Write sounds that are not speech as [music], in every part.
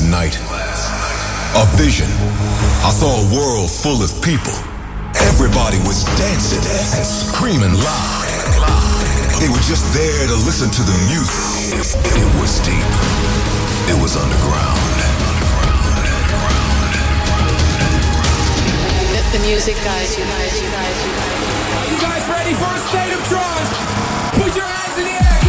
last night. A vision. I saw a world full of people. Everybody was dancing and screaming loud. They were just there to listen to the music. It was deep. It was underground. The, the music guys, you guys, you guys, you guys. You guys ready for a state of trance? Put your hands in the air,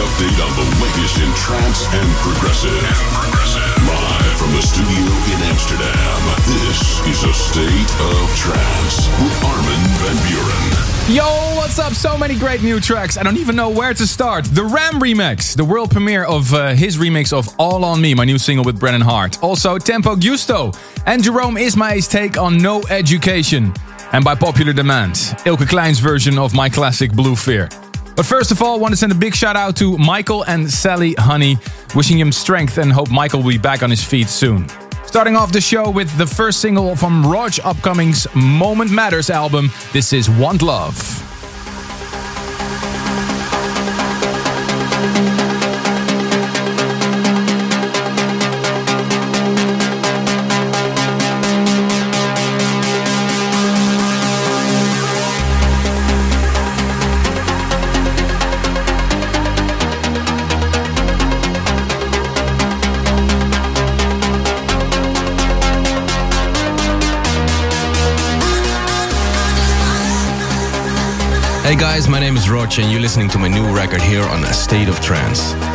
update on the latest in trance and progressive. And progressive. Live from the studio in Amsterdam. This is a state of trance with Armin van Buuren. Yo, what's up? So many great new tracks. I don't even know where to start. The Ram remix, the world premiere of uh, his remix of All on Me, my new single with Brennan Heart. Also, Tempo Giusto and Jerome Isma-Ae's take on No Education. And by popular demand, Eelke Kleijn's version of my classic Blue Fear. But first of all, I want to send a big shout out to Michael and Sally Honey, wishing him strength and hope Michael will be back on his feet soon. Starting off the show with the first single from Rodg Upcoming's Moment Matters album. This is Want Love. Guys, my name is Rodg and you're listening to my new record here on A State of Trance.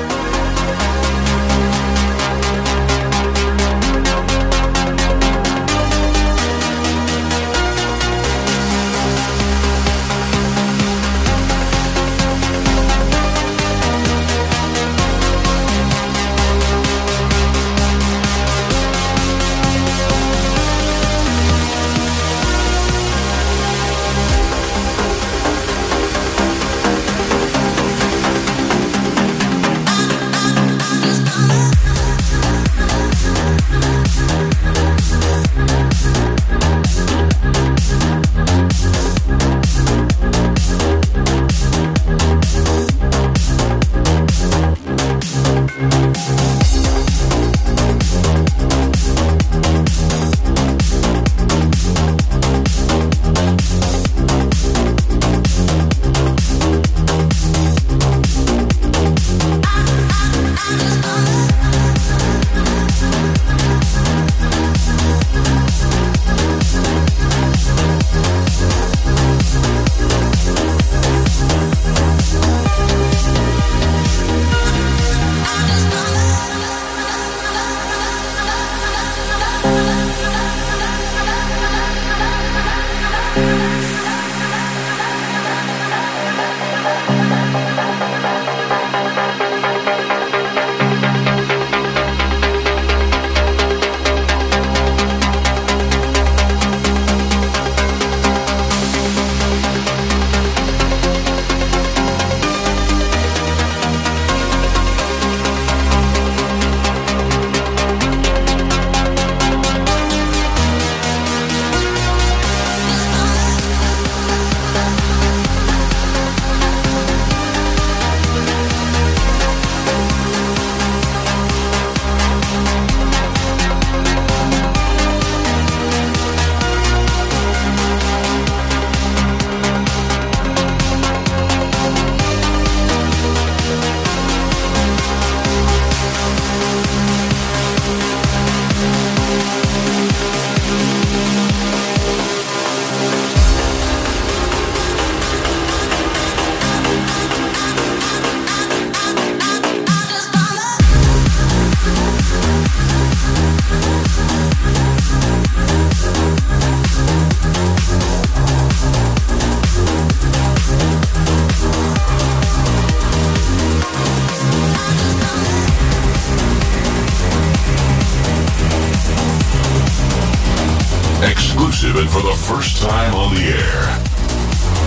First time on the air.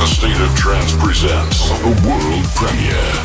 A State of Trance presents a world premiere.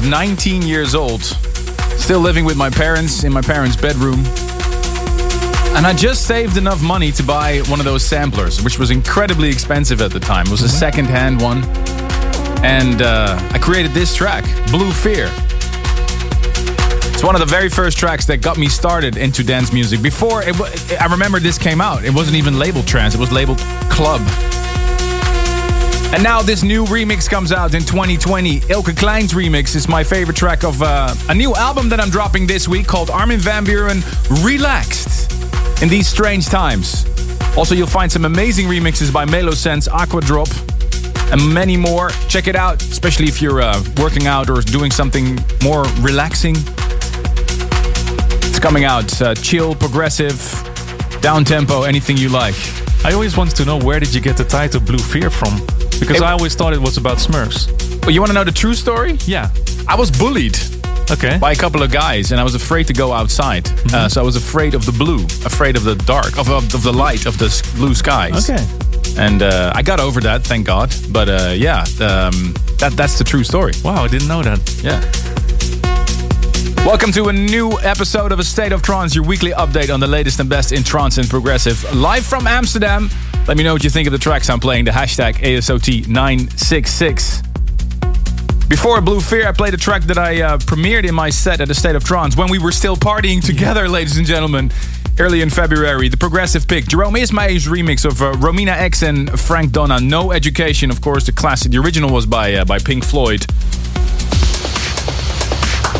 Was 19 years old, still living with my parents in my parents' bedroom. And I just saved enough money to buy one of those samplers, which was incredibly expensive at the time. It was a second hand one. And uh, I created this track, Blue Fear. It's one of the very first tracks that got me started into dance music. Before, I remember this came out. It wasn't even labeled trance, it was labeled club. And now this new remix comes out in 2020. Eelke Kleijn's remix is my favorite track of uh, a new album that I'm dropping this week called Armin van Buuren Relaxed in these strange times. Also, you'll find some amazing remixes by Melo Sense, Aqua Drop, and many more. Check it out, especially if you're uh, working out or doing something more relaxing. It's coming out uh, chill, progressive, down tempo, anything you like. I always wanted to know where did you get the title Blue Fear from? Because It- I always thought it was about Smurfs. But you want to know the true story? Yeah. I was bullied Okay. by a couple of guys, and I was afraid to go outside. Uh, so I was afraid of the blue, afraid of the dark, of, of, of the light, of the blue skies. Okay. And uh, I got over that, thank God. But uh, yeah, um, that that's the true story. Wow, I didn't know that. Yeah. Welcome to a new episode of A State of Trance, your weekly update on the latest and best in trance and progressive. Live from Amsterdam. Let me know what you think of the tracks I'm playing. The hashtag ASOT966. Before Blue Fear, I played a track that I uh, premiered in my set at the State of Trance when we were still partying together, [laughs] ladies and gentlemen, early in February. The progressive pick, Jerome Isma-Ae's remix of uh, Romina X and Franck Dona. No Education, of course, the classic. The original was by uh, by Pink Floyd.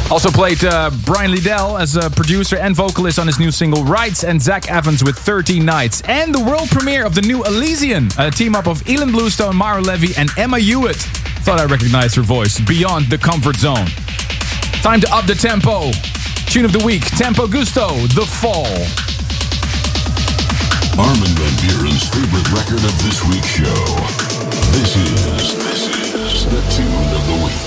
Also played uh, Brian Liedl as a producer and vocalist on his new single Rites, and Zack Evans with 13 Nights. And the world premiere of the new Elysian, a team up of Ilan Bluestone, Maor Levi, and Emma Hewitt. Thought I recognized her voice. Beyond the comfort zone. Time to up the tempo. Tune of the week, Tempo Giusto, The Fall. Armin van Buuren's favorite record of this week's show. This is this is the tune of the week.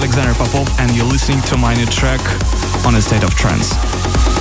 Alexander Popov and you're listening to my new track on a state of trance.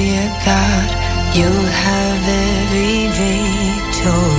you're God, you have every veto.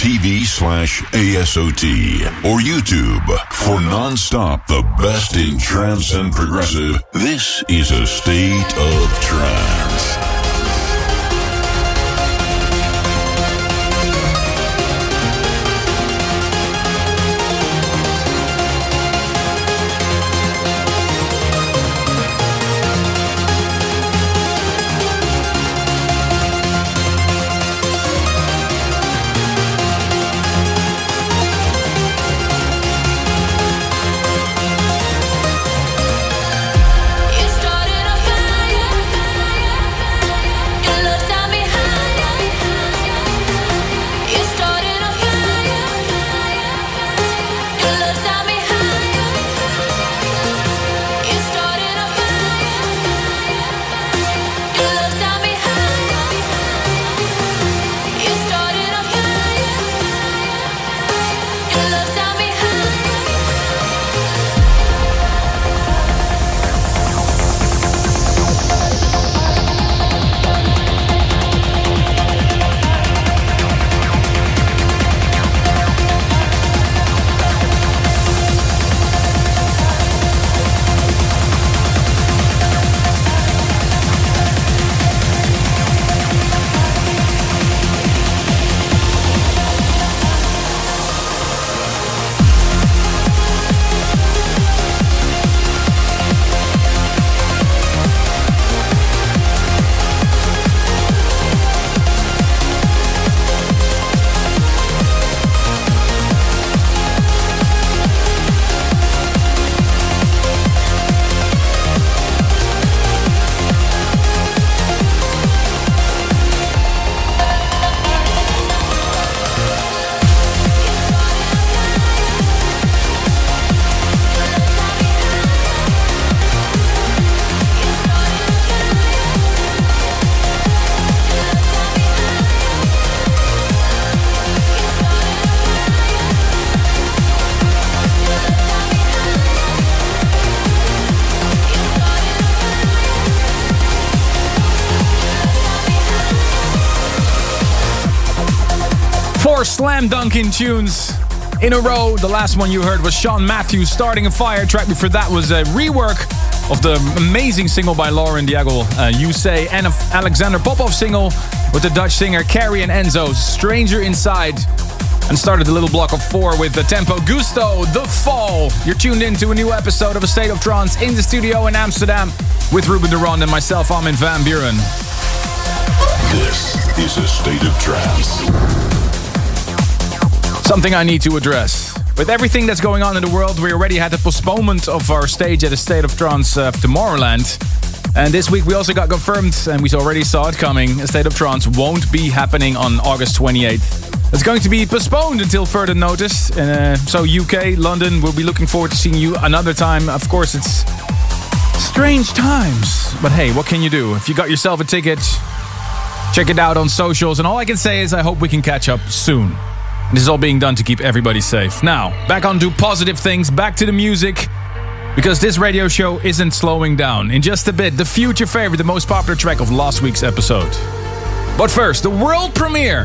TV slash ASOT or YouTube for nonstop the best in trance and progressive. This is a state of trance. Slam tunes in a row. The last one you heard was Sean Mathews starting a fire. Track before that was a rework of the amazing single by Lauren Daigle, uh, You Say, and of Alexander Popov single with the Dutch singer Cari and Enzo, Stranger Inside. And started the little block of four with the Tempo Giusto, The Fall. You're tuned in to a new episode of A State of Trance in the studio in Amsterdam with Ruben de Ronde and myself, Armin van Buuren. This is a state of trance. Something I need to address. With everything that's going on in the world, we already had the postponement of our stage at a State of Trance uh, Tomorrowland. And this week we also got confirmed, and we already saw it coming, a State of Trance won't be happening on August 28th. It's going to be postponed until further notice. Uh, so UK, London, we'll be looking forward to seeing you another time. Of course, it's strange times. But hey, what can you do? If you got yourself a ticket, check it out on socials. And all I can say is I hope we can catch up soon. This is all being done to keep everybody safe. Now, back on to positive things, back to the music. Because this radio show isn't slowing down. In just a bit, the future favorite, the most popular track of last week's episode. But first, the world premiere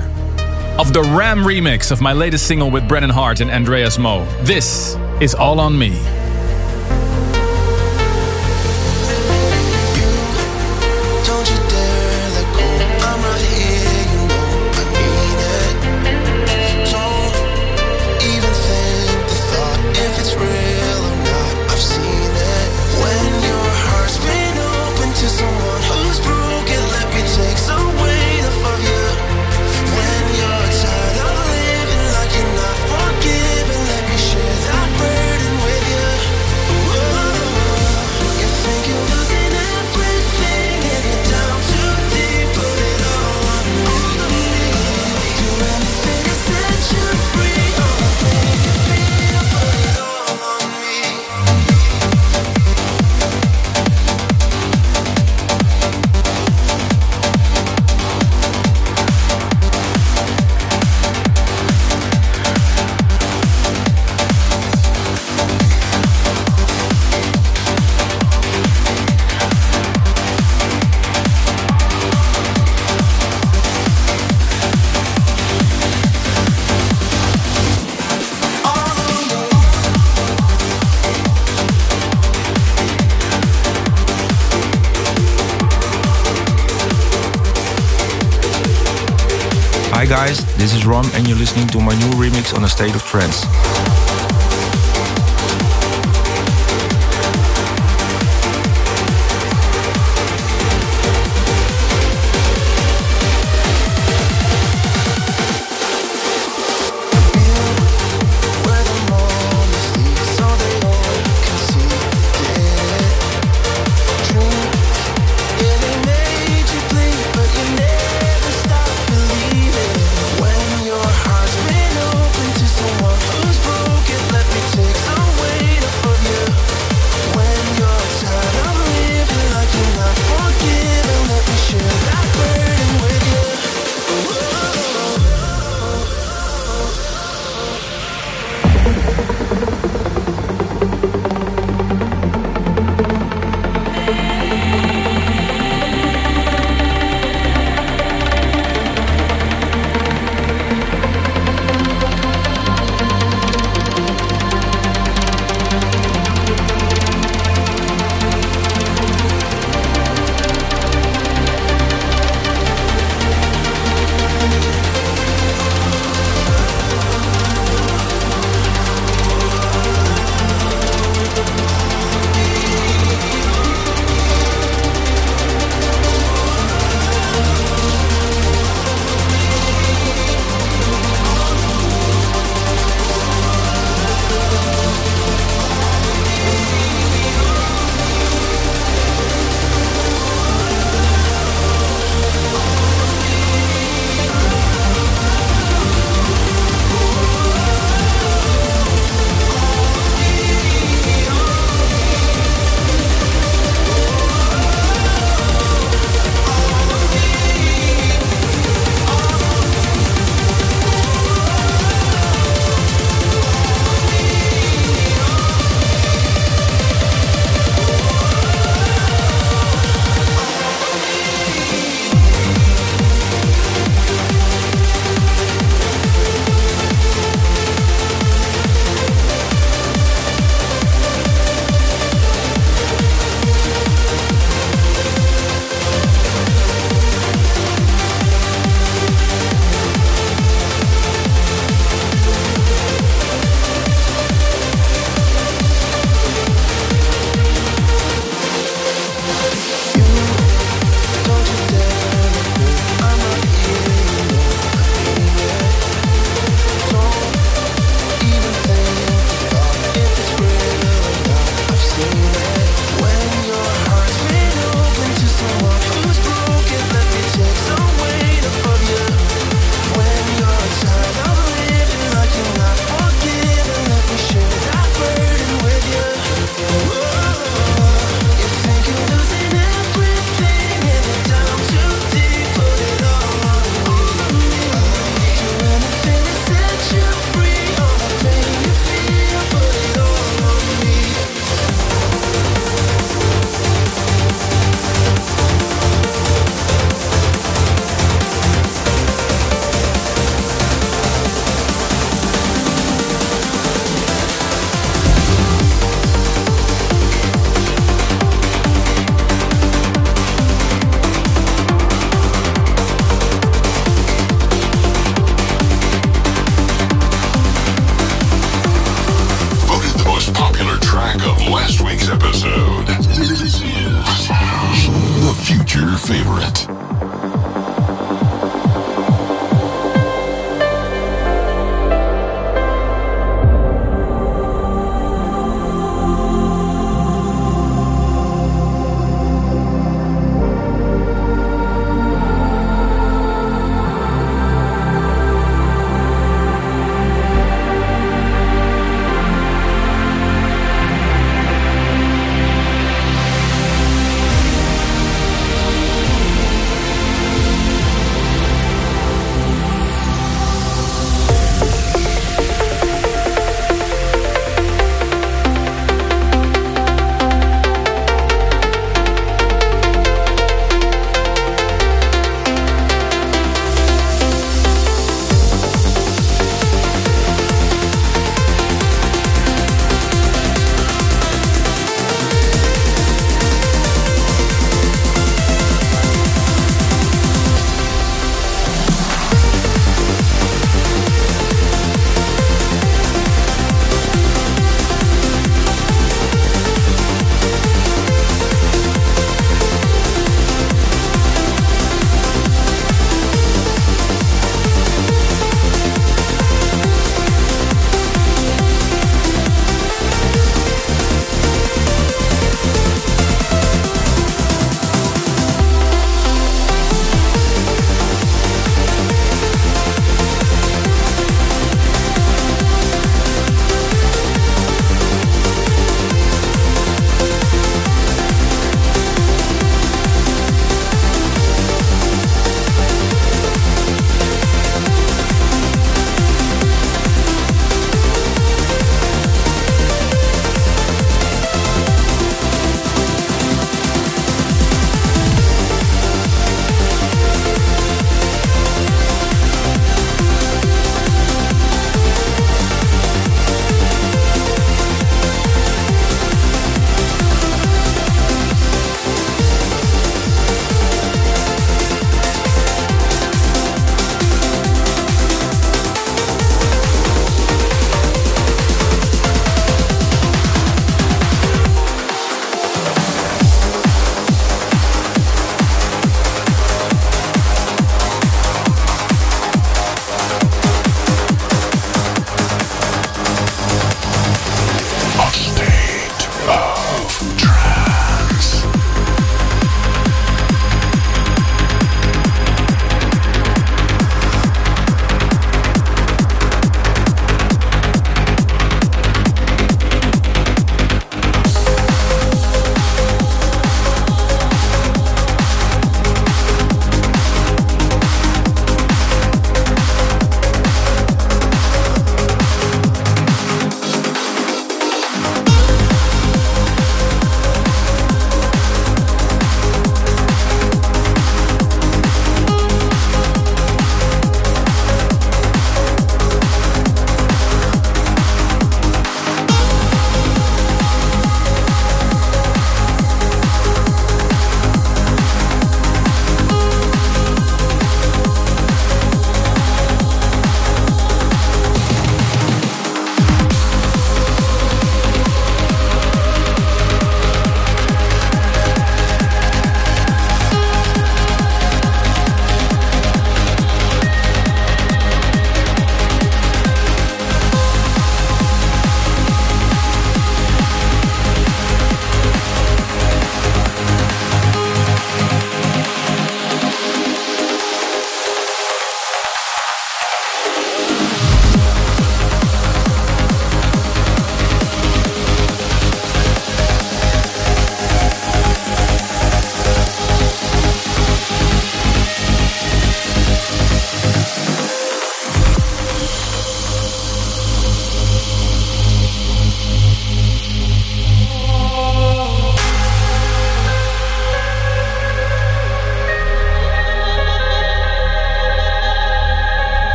of the Ram remix of my latest single with Brennan Heart and Andreas Moe. This is All on Me. Ron and you're listening to my new remix on A State of Trance.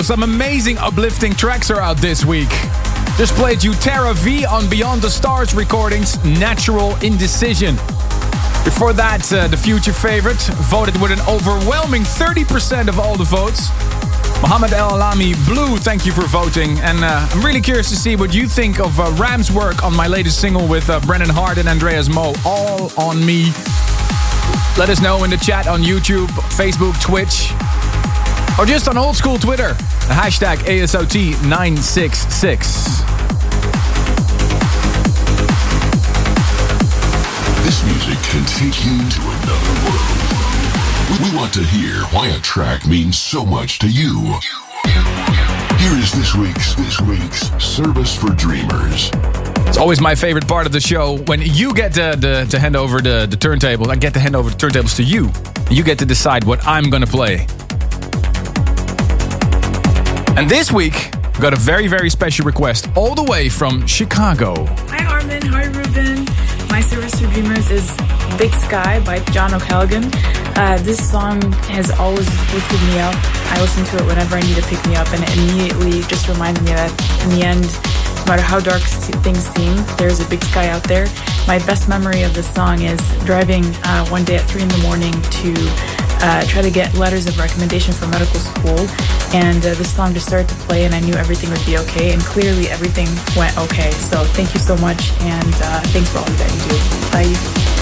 Oh, some amazing uplifting tracks are out this week. Just played you Terra V on Beyond the Stars recordings, Natural Indecision. Before that, uh, the future favorite, voted with an overwhelming 30% of all the votes. Mohammed El Alami BLVE, thank you for voting. And uh, I'm really curious to see what you think of uh, Ram's work on my latest single with uh, Brennan Heart and Andreas Moe, All on Me. Let us know in the chat on YouTube, Facebook, Twitch, or just on old school Twitter. The hashtag ASOT966. This music can take you to another world. We- want to hear why a track means so much to you. Here is this week's this week's service for dreamers. It's always my favorite part of the show when you get to, the, to hand over the, the turntables. I get to hand over the turntables to you. You get to decide what I'm going to play. And this week, we got a very, very special request all the way from Chicago. Hi Armin, hi Ruben. My service for dreamers is Big Sky by John O'Callaghan. Uh, this song has always lifted me up. I listen to it whenever I need to pick me up, and it immediately just reminds me that in the end, no matter how dark things seem, there's a big sky out there. My best memory of this song is driving uh, one day at 3 in the morning to uh, try to get letters of recommendation for medical school. And uh, this song just started to play, and I knew everything would be okay. And clearly, everything went okay. So, thank you so much, and uh, thanks for all that you do. Bye.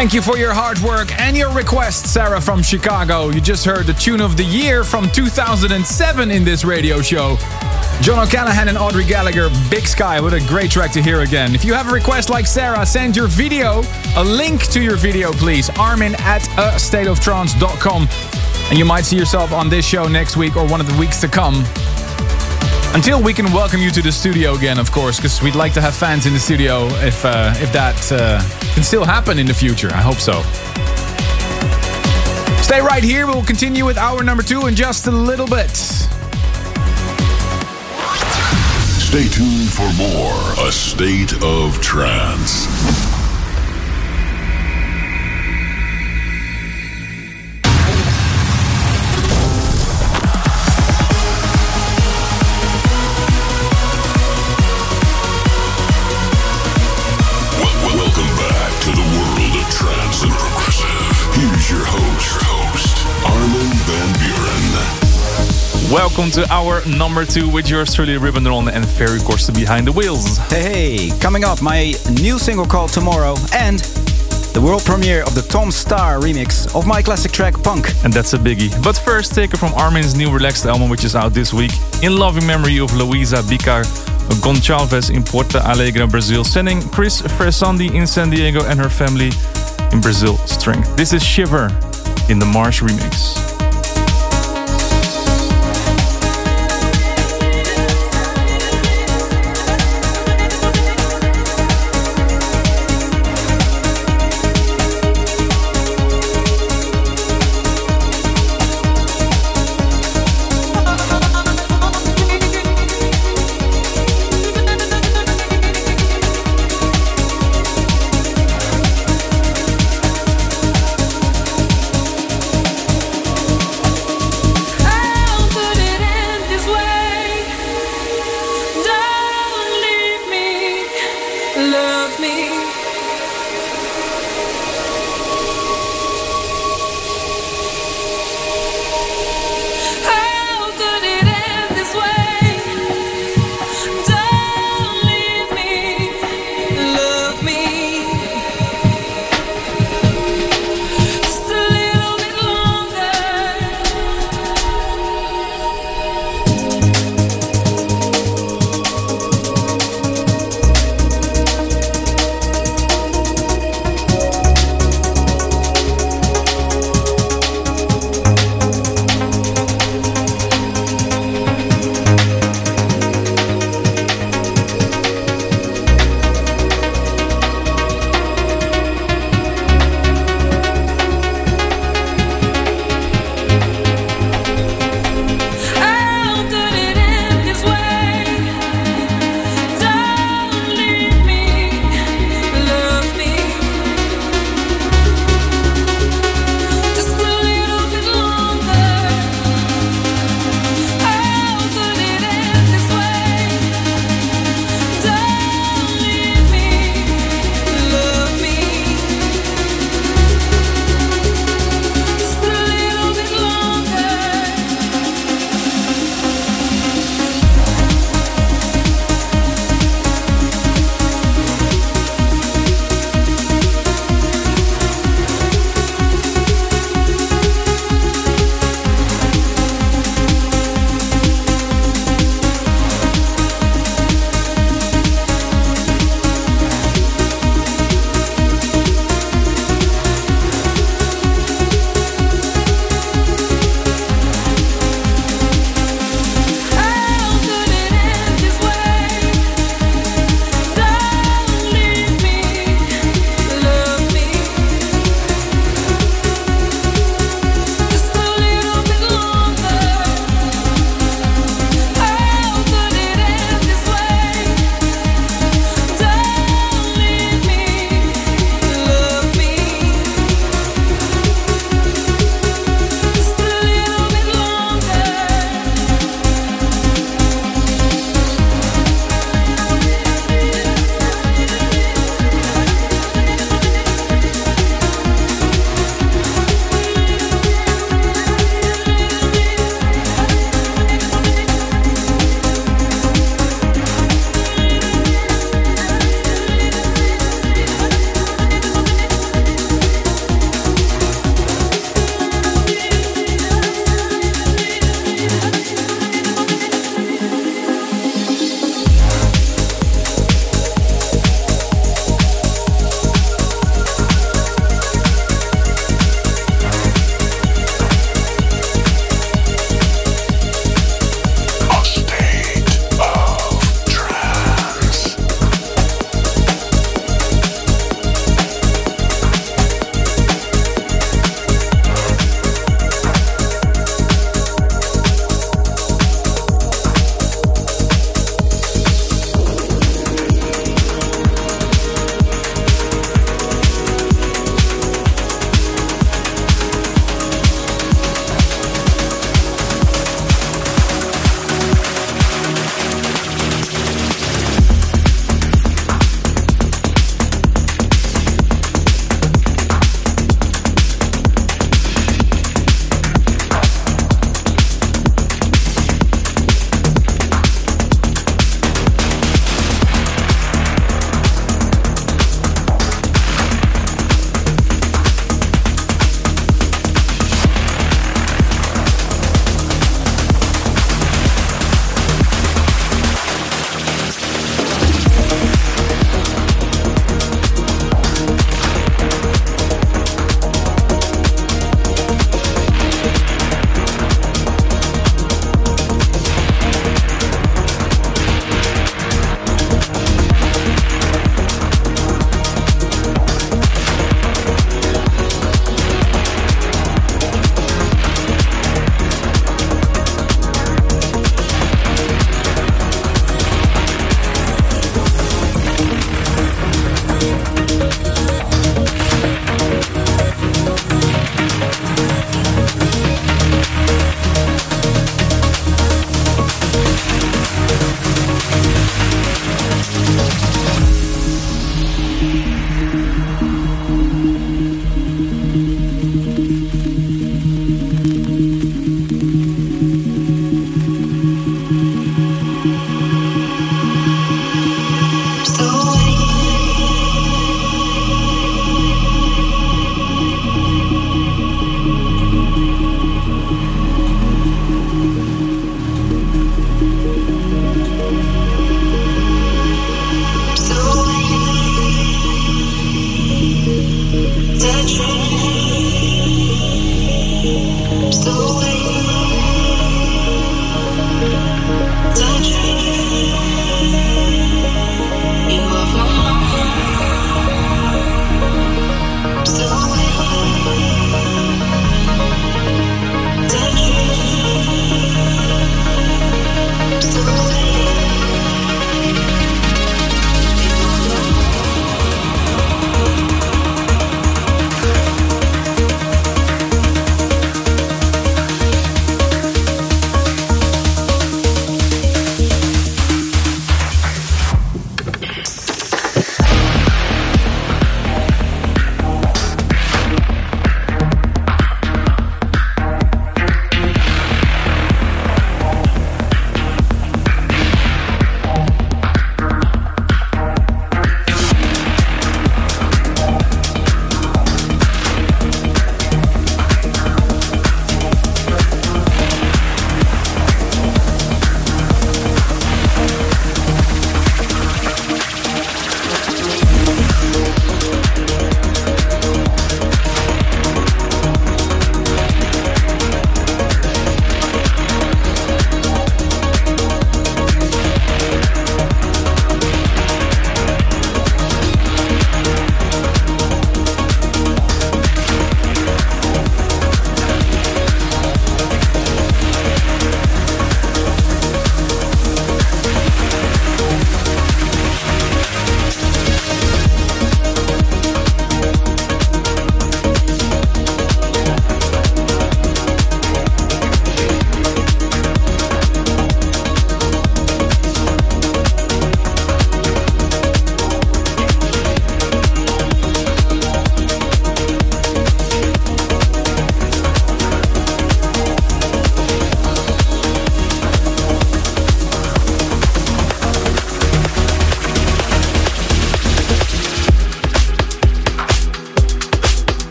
Thank you for your hard work and your request, Sarah from Chicago. You just heard the tune of the year from 2007 in this radio show. John O'Callaghan and Audrey Gallagher, Big Sky. What a great track to hear again. If you have a request like Sarah, send your video, a link to your video, please. Armin at a stateoftrance.com. And you might see yourself on this show next week or one of the weeks to come. Until we can welcome you to the studio again, of course, because we'd like to have fans in the studio if uh, if that uh, can still happen in the future. I hope so. Stay right here. We'll continue with hour number two in just a little bit. Stay tuned for more A State of Trance. Welcome to hour number two with yours truly, Ribbon Ron and Ferry Corsten behind the wheels. Hey, hey, coming up, my new single called Tomorrow and the world premiere of the Tom Staar remix of my classic track Punk. And that's a biggie. But first, take it from Armin's new relaxed album, which is out this week, in loving memory of Luisa Bicar Goncalves in Porto Alegre, Brazil, sending Chris Fersandi in San Diego and her family in Brazil strength. This is Shiver in the Marsh remix.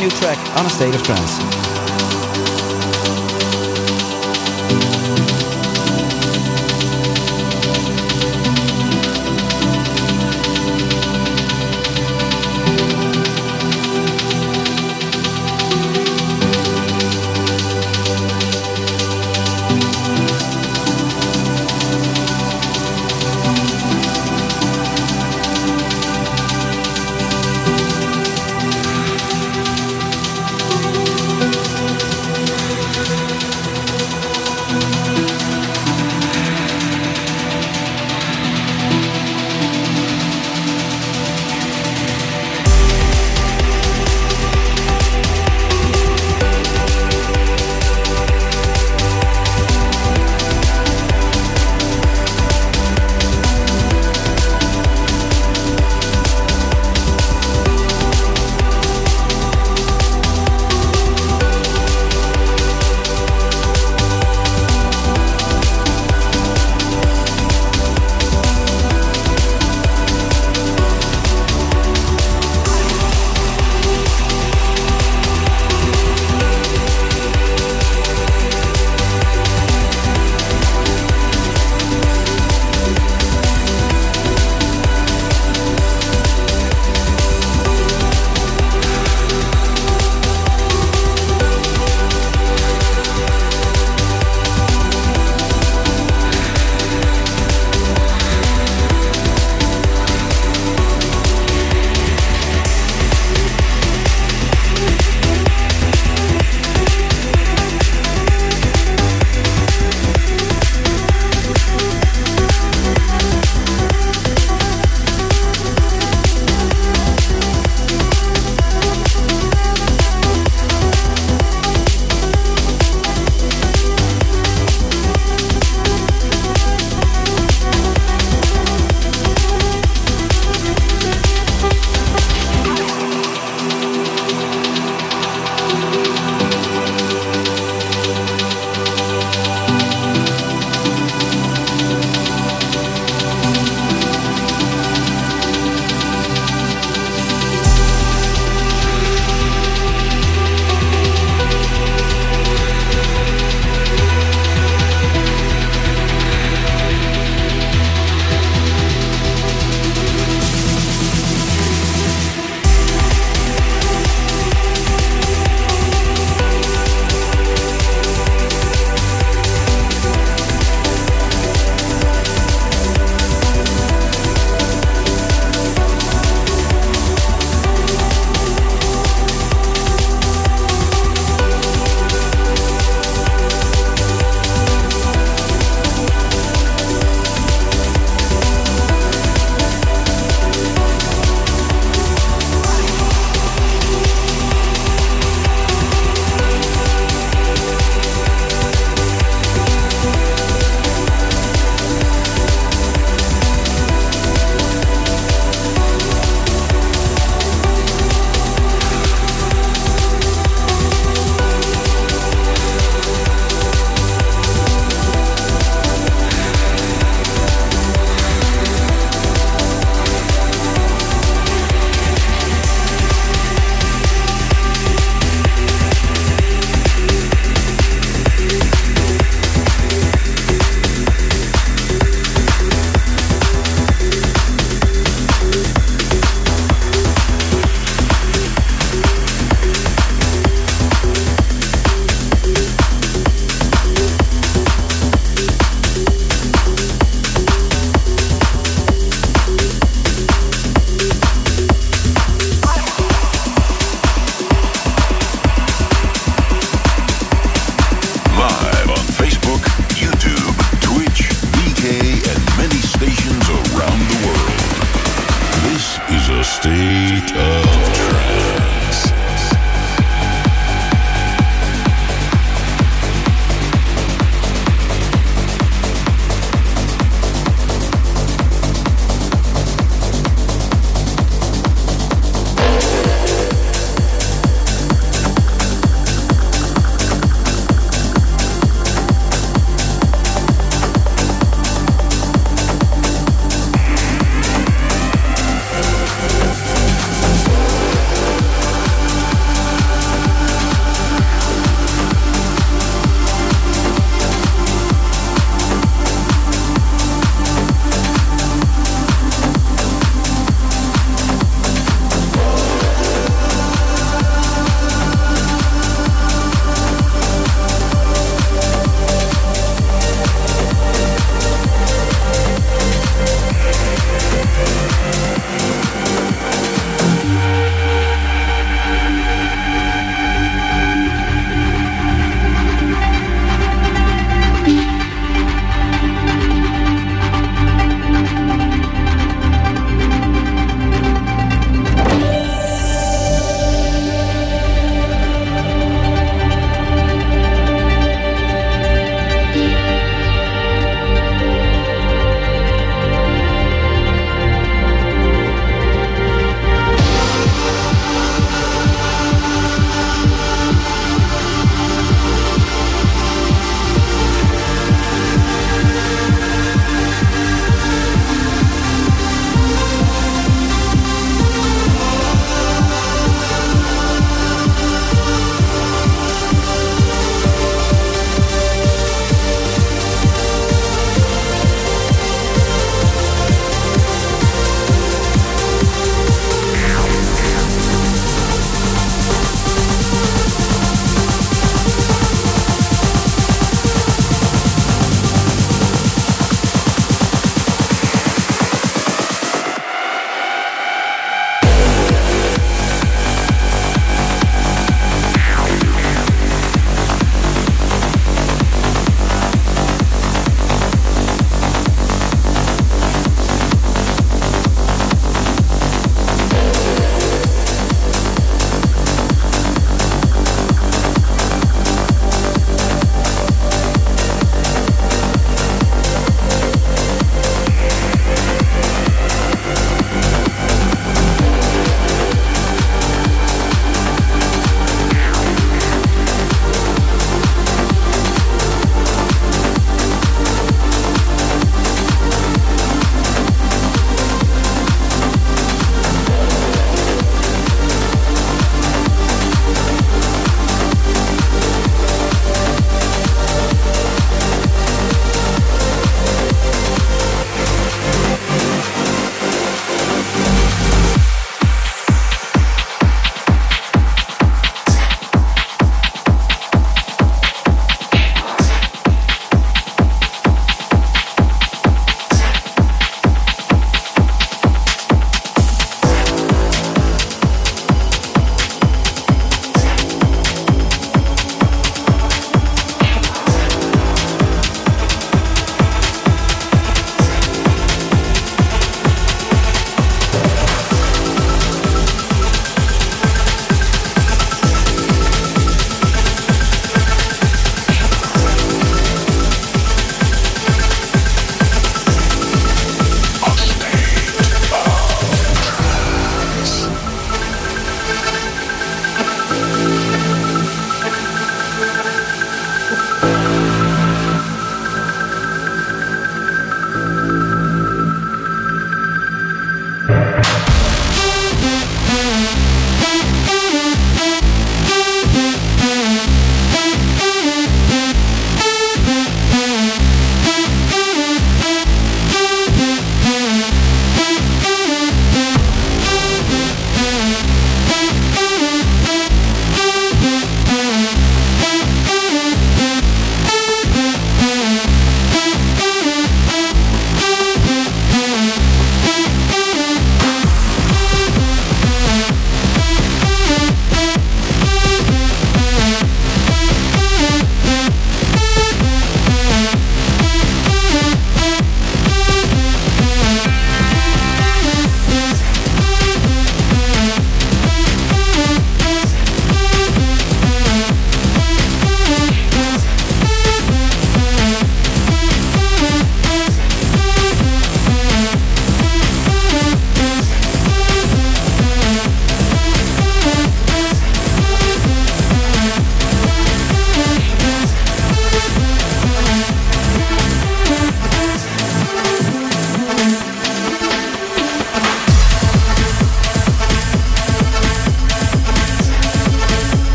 New track on a state of trance.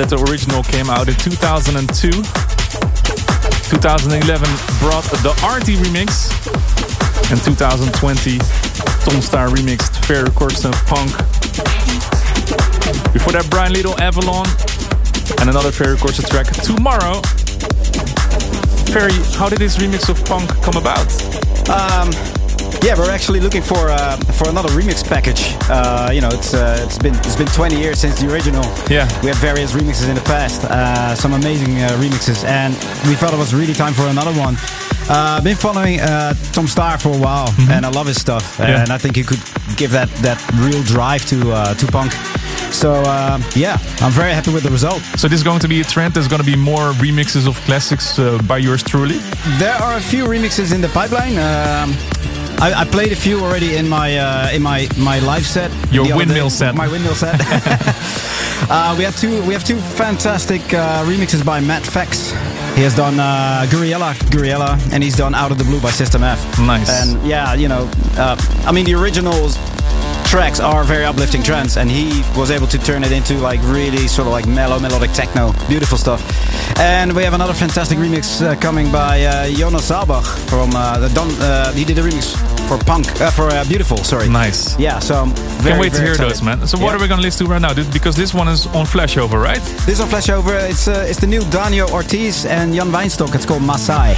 That the original came out in 2002. 2011 brought the Arty remix. And 2020, Tom Staar remixed Ferry Corsten Punk. Before that, Bryan Liedl, Avalon. And another Fair track, Tomorrow. Ferry, how did this remix of Punk come about? Um, yeah, we're actually looking for uh, for another remix package. Uh, you know, it's uh, it's been it's been 20 years since the original. Yeah. We had various remixes in the past, uh, some amazing uh, remixes, and we thought it was really time for another one. Uh, I've been following uh, Tom Staar for a while, and I love his stuff, Yeah. and I think he could give that that real drive to uh, to punk. So uh, yeah, I'm very happy with the result. So this is going to be a trend. There's going to be more remixes of classics uh, by yours truly. There are a few remixes in the pipeline. Um, I, I played a few already in my uh, in my my live set. Your windmill day. set. My windmill set. [laughs] [laughs] uh, we have two we have two fantastic uh, remixes by Matt Fax. He has done uh, Gouryella, Gouryella, and he's done Out of the Blue by System F. Nice. And yeah, you know, uh, I mean the originals tracks are very uplifting trance, and he was able to turn it into like really sort of like mellow melodic techno, beautiful stuff. And we have another fantastic remix uh, coming by uh, Jonas Albach from uh, the Don. Uh, he did a remix for Punk, uh, for uh, Beautiful. Sorry. Nice. Yeah. So I'm very, Can't wait to hear excited. those, man. So what Yeah. are we to listen to right now? Because this one is on Flashover, right? This on Flashover. It's uh, it's the new Daniel Ortgiess and Yan Weinstock. It's called Maasai.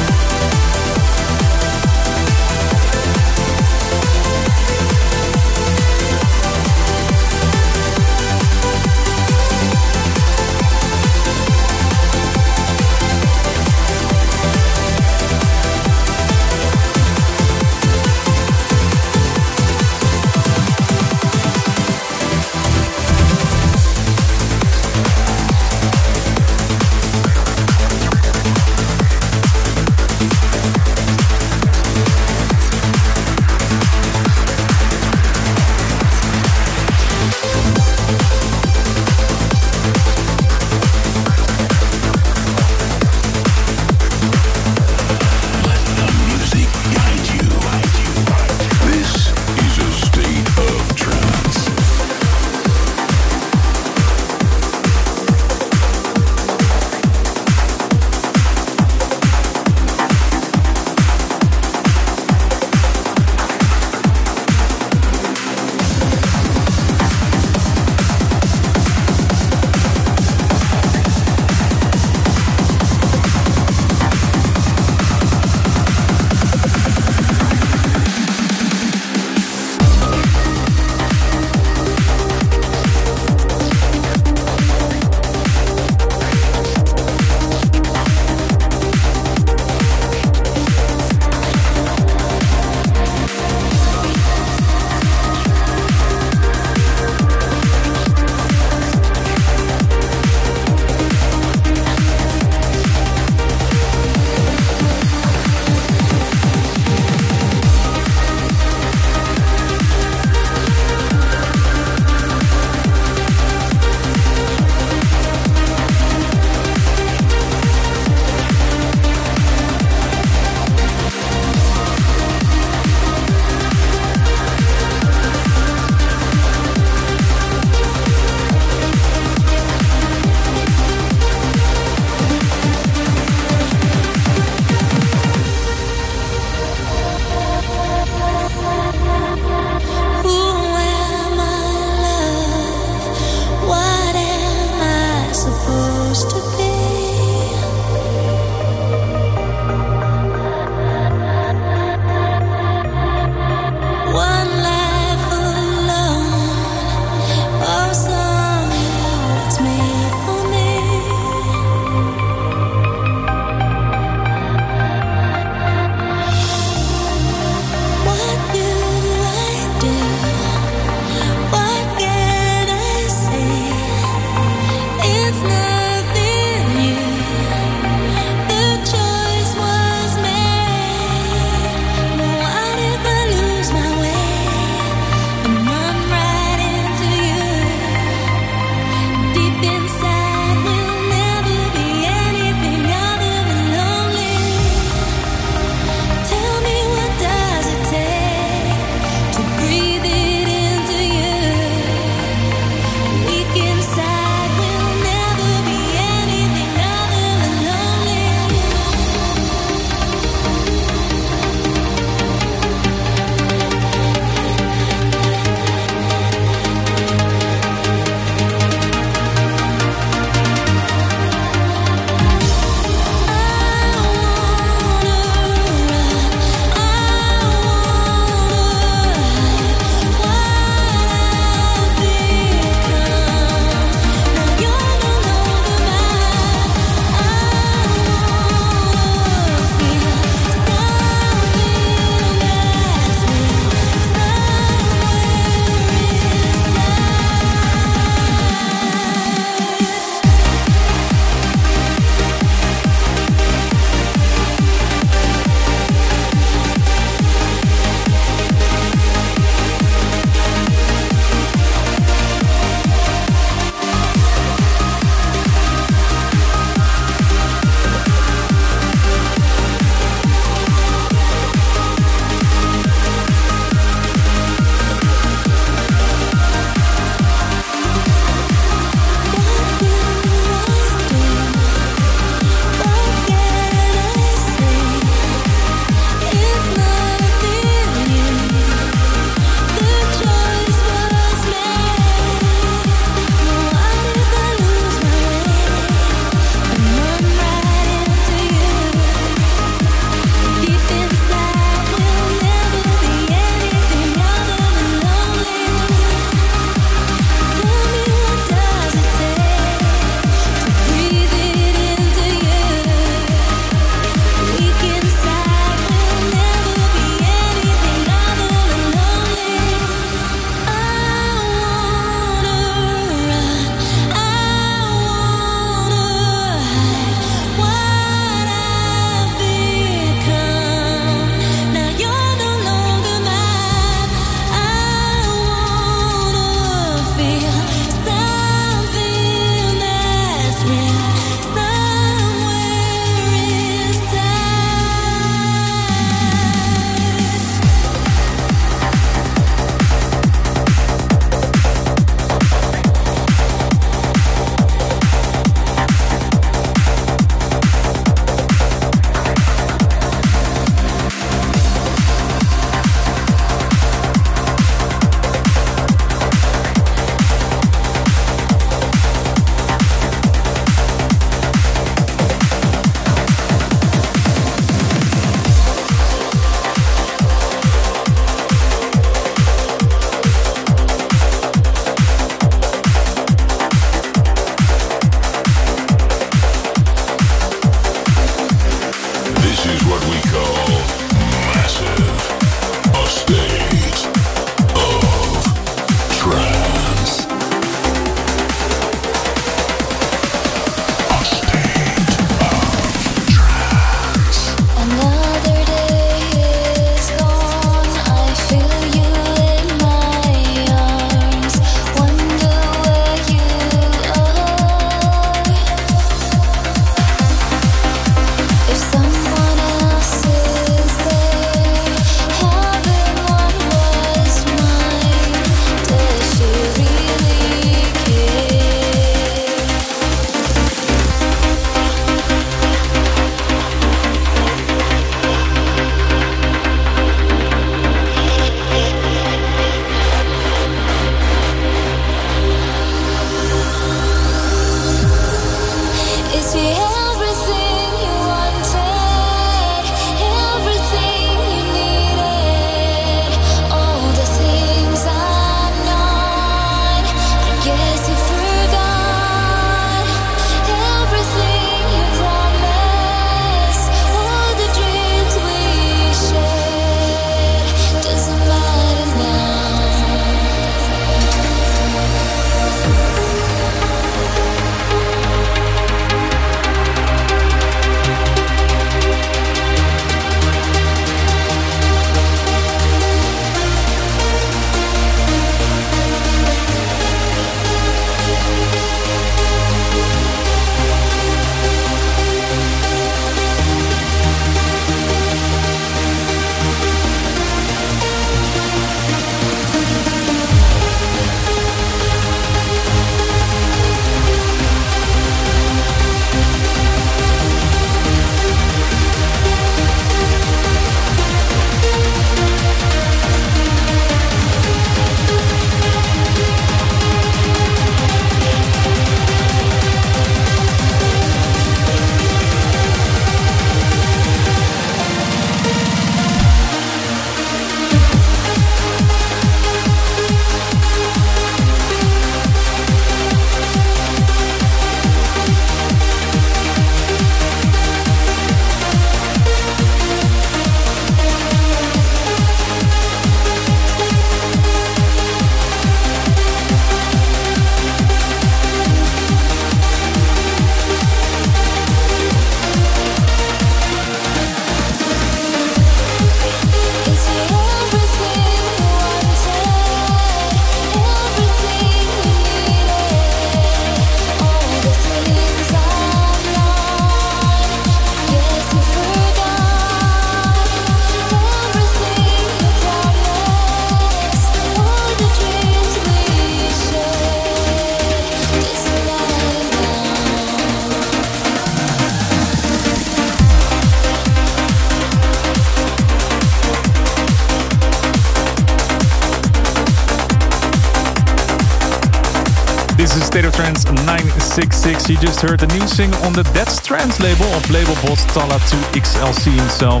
Just heard the new single on the That's Trance label of label boss Talla 2XLC himself.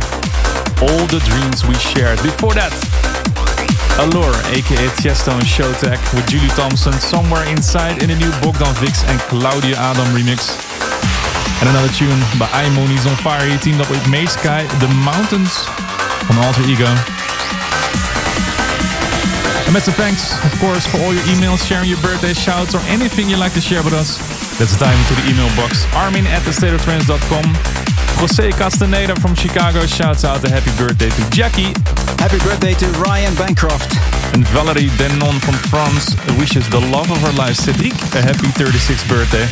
All the dreams we shared. Before that, Allure, aka Tiesto and Showtek with Julie Thompson, Somewhere Inside in the new Bogdan Vix and Claudiu Adam remix. And another tune by Aimoon's on Fire. He teamed up with MageSky, The Mountains van Alter Ego. And some thanks, of course, for all your emails, sharing your birthday shouts, or anything you'd like to share with us. Let's dive into the email box. Armin at thestateoftrance.com. Jose Castaneda from Chicago shouts out a happy birthday to Jackie. Happy birthday to Ryan Bancroft. And Valerie Denon from France wishes the love of her life, Cedric, a happy 36th birthday.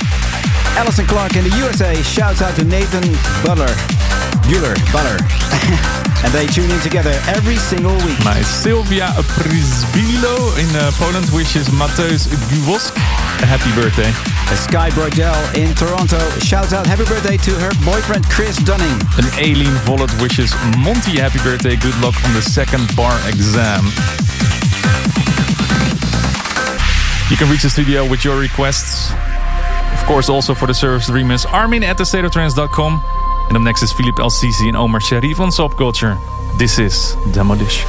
Alison Clark in the USA shouts out to Nathan Butler. Bueller, Butler. [laughs] and they tune in together every single week. Nice. Sylvia Prisbilo in uh, Poland wishes Mateusz Guwosk a happy birthday. Sky Brodell in Toronto shouts out happy birthday to her boyfriend Chris Dunning. And Aileen Vollet wishes Monty a happy birthday. Good luck on the second bar exam. You can reach the studio with your requests. Of course, also for the service remix, Armin at thestateoftrance.com. And up next is Philip El Sisi and Omar Sharif on Subculture. This is Demolish.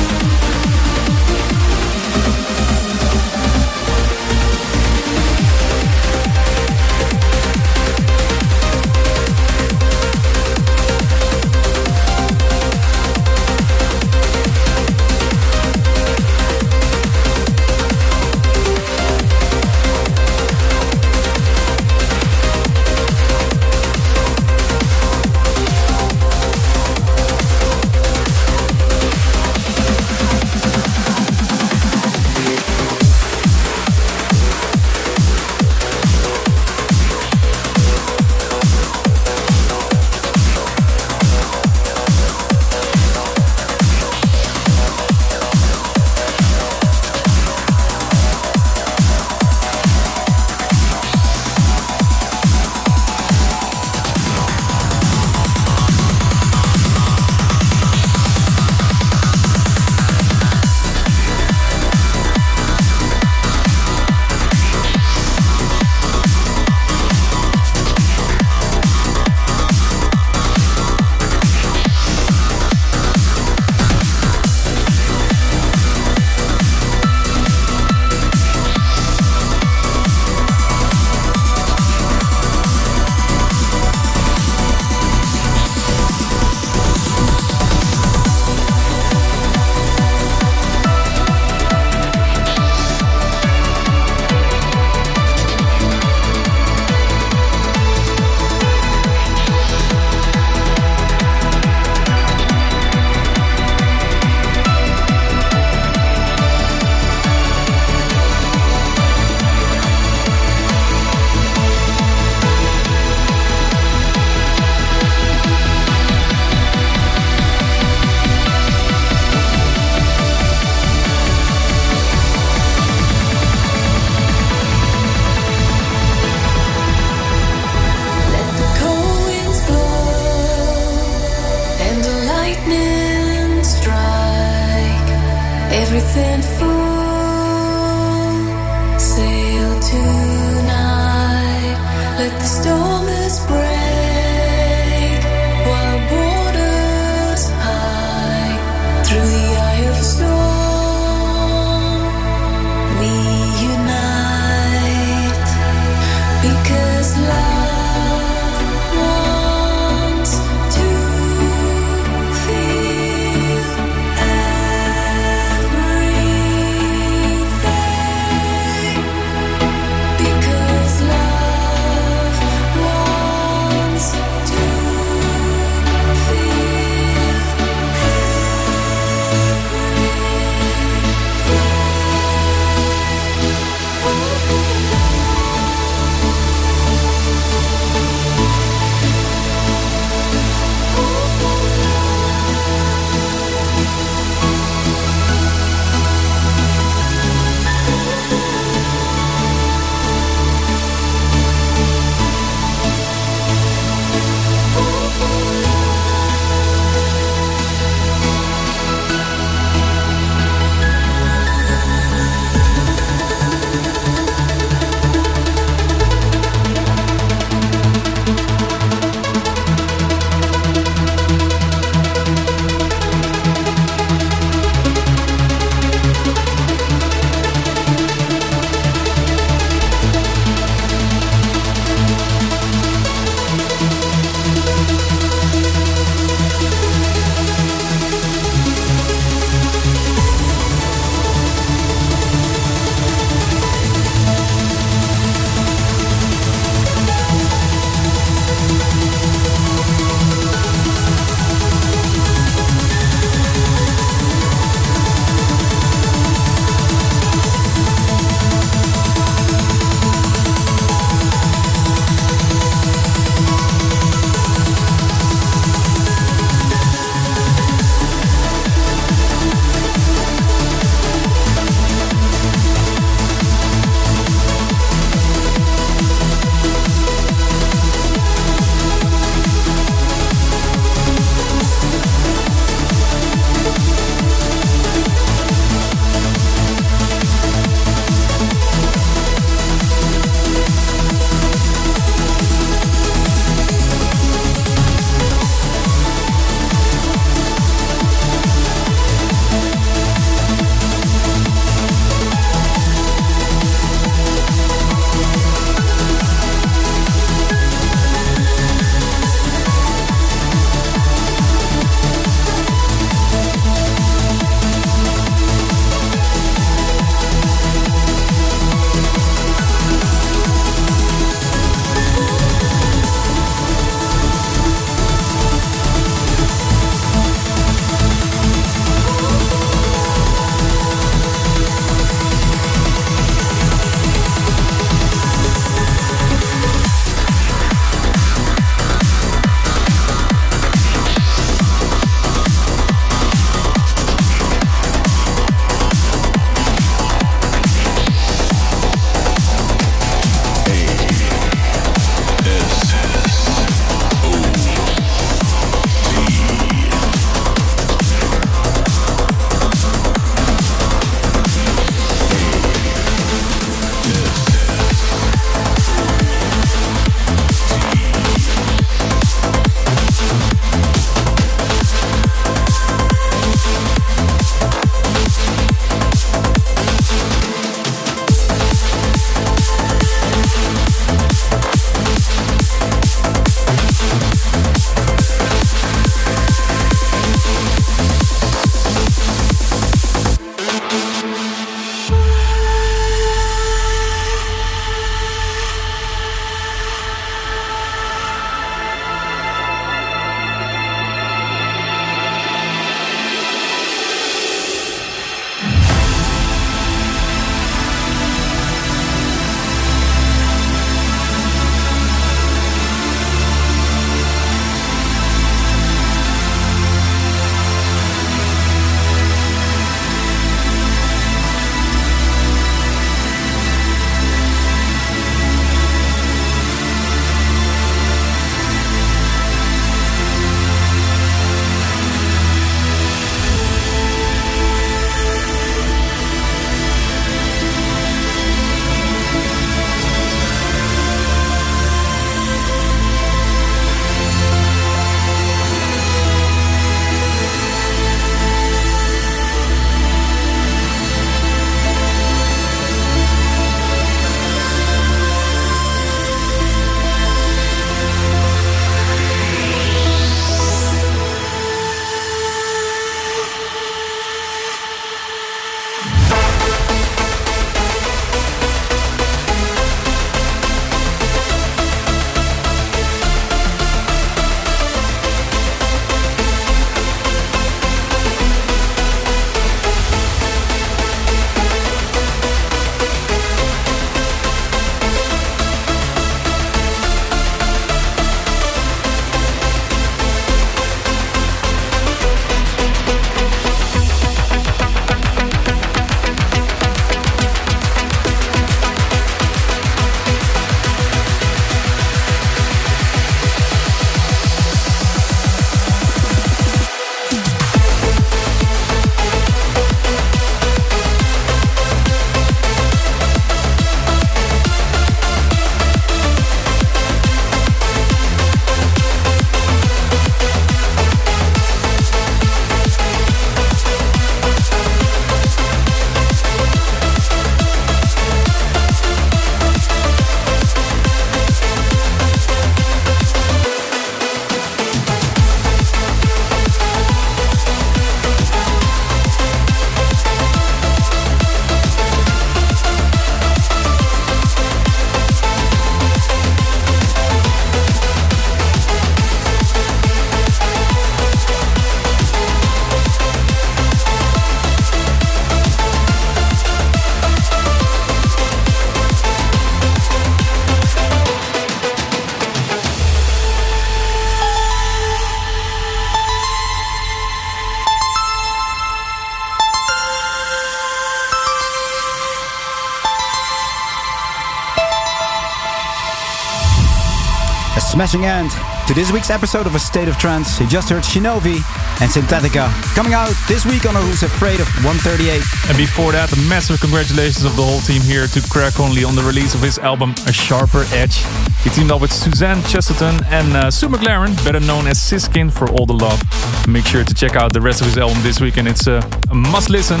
End to this week's episode of A State of Trance. You just heard Shinobi and Synthetica coming out this week on a Who's Afraid of 138. And before that, a massive congratulations of the whole team here to Craig Connelly on the release of his album A Sharper Edge. He teamed up with Suzanne Chesterton and uh, Sue McLaren, better known as Siskin, for all the love. Make sure to check out the rest of his album this week, and it's uh, a must listen.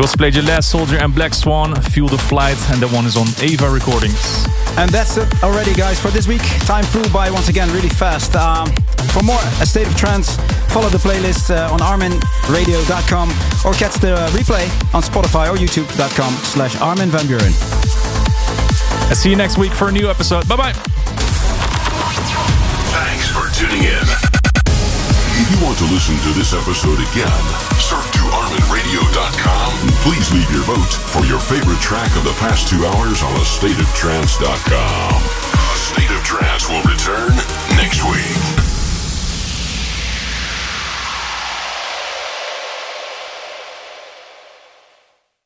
We also played Your Last Soldier and Black Swan, Feel the Flight, and that one is on Ava Recordings. And that's it already, guys, for this week. Time flew by once again really fast. Um, for more A State of Trance, follow the playlist uh, on arminradio.com or catch the replay on Spotify or youtube.com slash Armin van Buuren. I'll see you next week for a new episode. Bye bye. Thanks for tuning in. If you want to listen to this episode again, surf to ArminRadio.com and Please leave your vote for your favorite track of the past two hours on astateoftrance.com. A State of Trance will return next week.